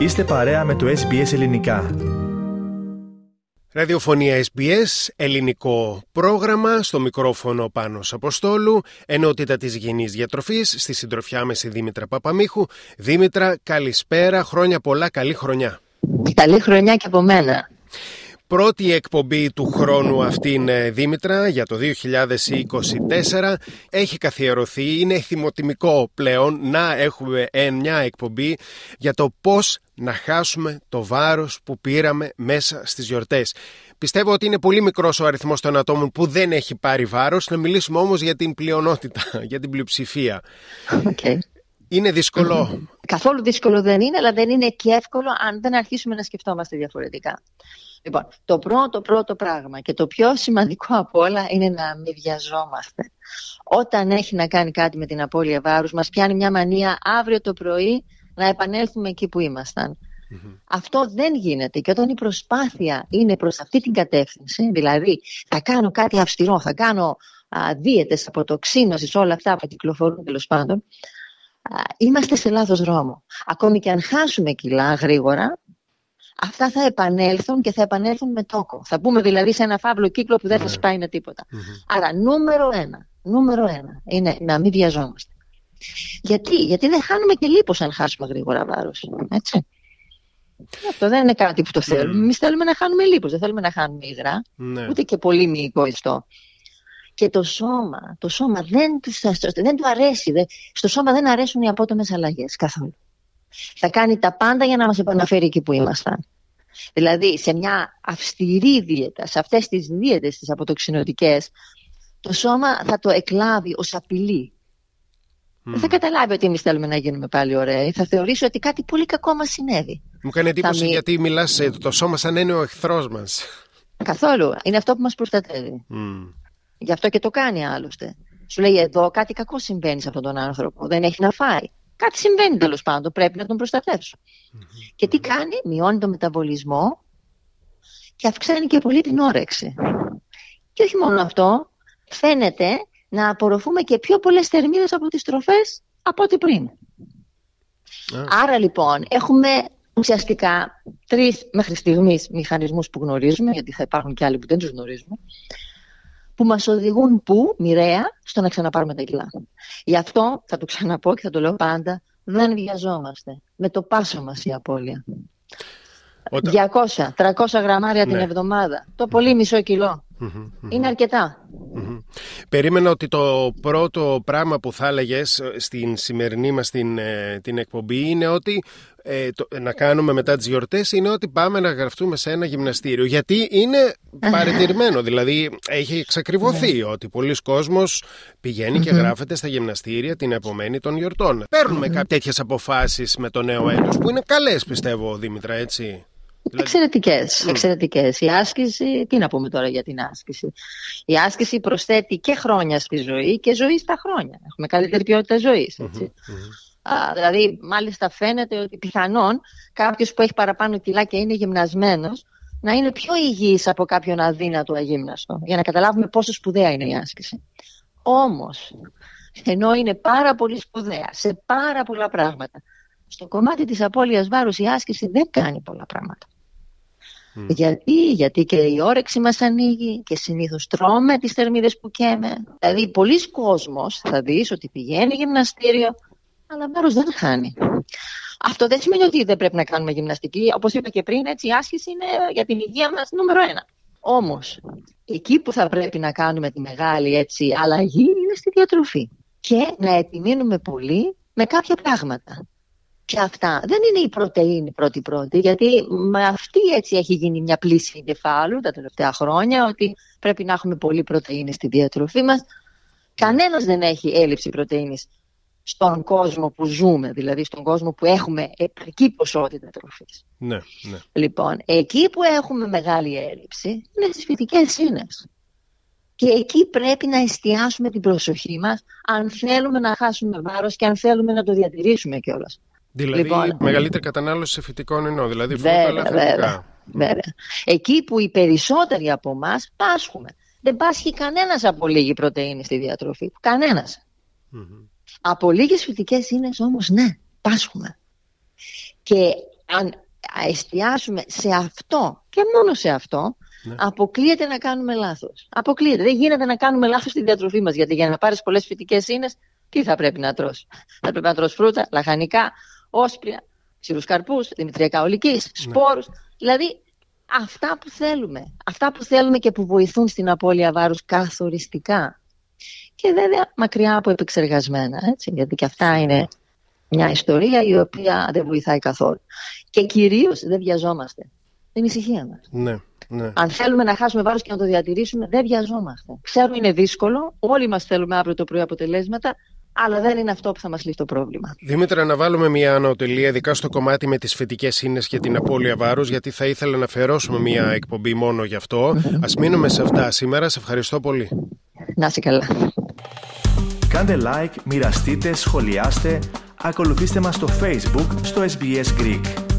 Είστε παρέα με το SBS Ελληνικά. Ραδιοφωνία SBS, ελληνικό πρόγραμμα, στο μικρόφωνο πάνω Αποστόλου, ενότητα της γενής διατροφής, στη συντροφιά με στη Δήμητρα Παπαμίχου. Δήμητρα, καλησπέρα, χρόνια πολλά, καλή χρονιά. Καλή χρονιά και από μένα πρώτη εκπομπή του χρόνου αυτήν ε, Δήμητρα για το 2024 έχει καθιερωθεί, είναι θυμοτιμικό πλέον να έχουμε μια εκπομπή για το πώς να χάσουμε το βάρος που πήραμε μέσα στις γιορτές. Πιστεύω ότι είναι πολύ μικρός ο αριθμός των ατόμων που δεν έχει πάρει βάρος, να μιλήσουμε όμως για την πλειονότητα, για την πλειοψηφία. Okay. Είναι δύσκολο; Καθόλου δύσκολο δεν είναι, αλλά δεν είναι και εύκολο αν δεν αρχίσουμε να σκεφτόμαστε διαφορετικά. Λοιπόν, το πρώτο πρώτο πράγμα και το πιο σημαντικό από όλα είναι να μην βιαζόμαστε. Όταν έχει να κάνει κάτι με την απώλεια βάρους, μας πιάνει μια μανία αύριο το πρωί να επανέλθουμε εκεί που ήμασταν. Αυτό δεν γίνεται και όταν η προσπάθεια είναι προς αυτή την κατεύθυνση, δηλαδή θα κάνω κάτι αυστηρό, θα κάνω α, δίαιτες, αποτοξίνωσης, όλα αυτά που κυκλοφορούν τέλος πάντων, είμαστε σε λάθος δρόμο. Ακόμη και αν χάσουμε κιλά γρήγορα, αυτά θα επανέλθουν και θα επανέλθουν με τόκο. Θα πούμε δηλαδή σε ένα φαύλο κύκλο που δεν θα ναι. σπάει με τίποτα. Άρα νούμερο ένα, νούμερο ένα είναι να μην βιαζόμαστε. Γιατί, Γιατί δεν χάνουμε και λίπος αν χάσουμε γρήγορα βάρος. Έτσι. Αυτό δεν είναι κάτι που το θέλουμε. Εμείς θέλουμε να χάνουμε λίπος, δεν θέλουμε να χάνουμε υγρά, ναι. ούτε και πολύ μυϊκό ιστό. Και το σώμα, το σώμα δεν, δεν του αρέσει. στο σώμα δεν αρέσουν οι απότομες αλλαγές καθόλου θα κάνει τα πάντα για να μας επαναφέρει εκεί που ήμασταν. Δηλαδή σε μια αυστηρή δίαιτα, σε αυτές τις δίαιτες τις αποτοξινωτικές, το σώμα θα το εκλάβει ως απειλή. Δεν θα καταλάβει ότι εμείς θέλουμε να γίνουμε πάλι ωραίοι. Θα θεωρήσει ότι κάτι πολύ κακό μας συνέβη. Μου κάνει εντύπωση γιατί μιλάς το σώμα σαν είναι ο εχθρός μας. Καθόλου. Είναι αυτό που μας προστατεύει. Mm. Γι' αυτό και το κάνει άλλωστε. Σου λέει εδώ κάτι κακό συμβαίνει σε αυτόν τον άνθρωπο. Δεν έχει να φάει. Κάτι συμβαίνει τέλος πάντων, πρέπει να τον προστατευσω Και τι κάνει, μειώνει τον μεταβολισμό και αυξάνει και πολύ την όρεξη. Και όχι μόνο αυτό, φαίνεται να απορροφούμε και πιο πολλές θερμίδες από τις τροφές από ό,τι πριν. Άρα λοιπόν έχουμε ουσιαστικά τρεις μέχρι στιγμής μηχανισμούς που γνωρίζουμε, γιατί θα υπάρχουν και άλλοι που δεν τους γνωρίζουμε, που μας οδηγούν που, μοιραία, στο να ξαναπάρουμε τα κιλά. Γι' αυτό θα το ξαναπώ και θα το λέω πάντα, δεν βιαζόμαστε. Με το πάσο μας η απώλεια. 200-300 γραμμάρια την ναι. εβδομάδα. Το πολύ μισό κιλό. Είναι αρκετά. Περίμενα ότι το πρώτο πράγμα που θα έλεγες στην σημερινή μας την, ε, την εκπομπή είναι ότι ε, να κάνουμε μετά τις γιορτές είναι ότι πάμε να γραφτούμε σε ένα γυμναστήριο. Γιατί είναι παρετηρημένο. Δηλαδή έχει εξακριβωθεί ναι. ότι πολλοί κόσμος και γράφεται στα γυμναστήρια την επομένη των γιορτών. Παίρνουμε κάποιες τέτοιες αποφάσεις με το νέο έτος που είναι καλές πιστεύω Δήμητρα έτσι. Δηλαδή... Εξαιρετικές, εξαιρετικές. Η άσκηση, τι να πούμε τώρα για την άσκηση. Η άσκηση προσθέτει και χρόνια στη ζωή και ζωή στα χρόνια. Έχουμε καλύτερη ποιότητα ζωής. δηλαδή, μάλιστα φαίνεται ότι πιθανόν κάποιος που έχει παραπάνω κιλά και είναι γυμνασμένος να είναι πιο υγιής από κάποιον αδύνατο αγύμναστο. Για να καταλάβουμε πόσο σπουδαία είναι η άσκηση. Όμως, ενώ είναι πάρα πολύ σπουδαία σε πάρα πολλά πράγματα, στο κομμάτι της απώλειας βάρους η άσκηση δεν κάνει πολλά πράγματα. Γιατί, γιατί και η όρεξη μας ανοίγει και συνήθως τρώμε τις θερμίδες που καίμε. Δηλαδή πολλοί κόσμος θα δεις ότι πηγαίνει γυμναστήριο αλλά βάρος δεν χάνει. Αυτό δεν σημαίνει ότι δεν πρέπει να κάνουμε γυμναστική. Όπως είπα και πριν, έτσι, η άσκηση είναι για την υγεία μας νούμερο ένα. Όμως, εκεί που θα πρέπει να κάνουμε τη μεγάλη έτσι, αλλαγή είναι στη διατροφή. Και να επιμείνουμε πολύ με κάποια πράγματα και αυτά. Δεν είναι η πρωτεΐνη πρώτη-πρώτη, γιατί με αυτή έτσι έχει γίνει μια πλήση εγκεφάλου τα τελευταία χρόνια, ότι πρέπει να έχουμε πολύ πρωτεΐνη στη διατροφή μας. Κανένας δεν έχει έλλειψη πρωτεΐνης στον κόσμο που ζούμε, δηλαδή στον κόσμο που έχουμε επαρκή ποσότητα τροφής. Ναι, ναι. Λοιπόν, εκεί που έχουμε μεγάλη έλλειψη είναι στις φυτικές ίνες. Και εκεί πρέπει να εστιάσουμε την προσοχή μας αν θέλουμε να χάσουμε βάρος και αν θέλουμε να το διατηρήσουμε κιόλας. Δηλαδή λοιπόν, μεγαλύτερη κατανάλωση σε φυτικών εννοώ, δηλαδή φρούτα βέβαια, βέβαια, Εκεί που οι περισσότεροι από εμά πάσχουμε. Δεν πάσχει κανένας από λίγη πρωτενη στη διατροφή. Κανένας. Από λίγες φυτικέ ίνες όμως, ναι, πάσχουμε. Και αν εστιάσουμε σε αυτό και μόνο σε αυτό, ναι. αποκλείεται να κάνουμε λάθος. Αποκλείεται. Δεν γίνεται να κάνουμε λάθος στη διατροφή μας, γιατί για να πάρεις πολλές φυτικές ίνες, τι θα πρέπει να τρως; Θα πρέπει να τρως φρούτα, λαχανικά, όσπρια, ξηρούς καρπούς, δημητριακά ολικής, ναι. σπόρους. Δηλαδή, αυτά που θέλουμε. Αυτά που θέλουμε και που βοηθούν στην απώλεια βάρους καθοριστικά. Και βέβαια μακριά από επεξεργασμένα, έτσι, γιατί και αυτά είναι μια ιστορία η οποία δεν βοηθάει καθόλου. Και κυρίως δεν βιαζόμαστε. Την ησυχία μας. Ναι. Ναι. Αν θέλουμε να χάσουμε βάρος και να το διατηρήσουμε, δεν βιαζόμαστε. Ξέρουμε είναι δύσκολο, όλοι μας θέλουμε αύριο το πρωί αποτελέσματα, αλλά δεν είναι αυτό που θα μας λύσει το πρόβλημα. Δημήτρα, να βάλουμε μια ανωτελεία, ειδικά στο κομμάτι με τις φυτικές ίνες και την απώλεια βάρους, γιατί θα ήθελα να αφιερώσουμε μια εκπομπή μόνο γι' αυτό. Ας μείνουμε σε αυτά σήμερα. Σε ευχαριστώ πολύ. Να είσαι καλά. Κάντε like, μοιραστείτε, σχολιάστε, ακολουθήστε μας στο Facebook, στο SBS Greek.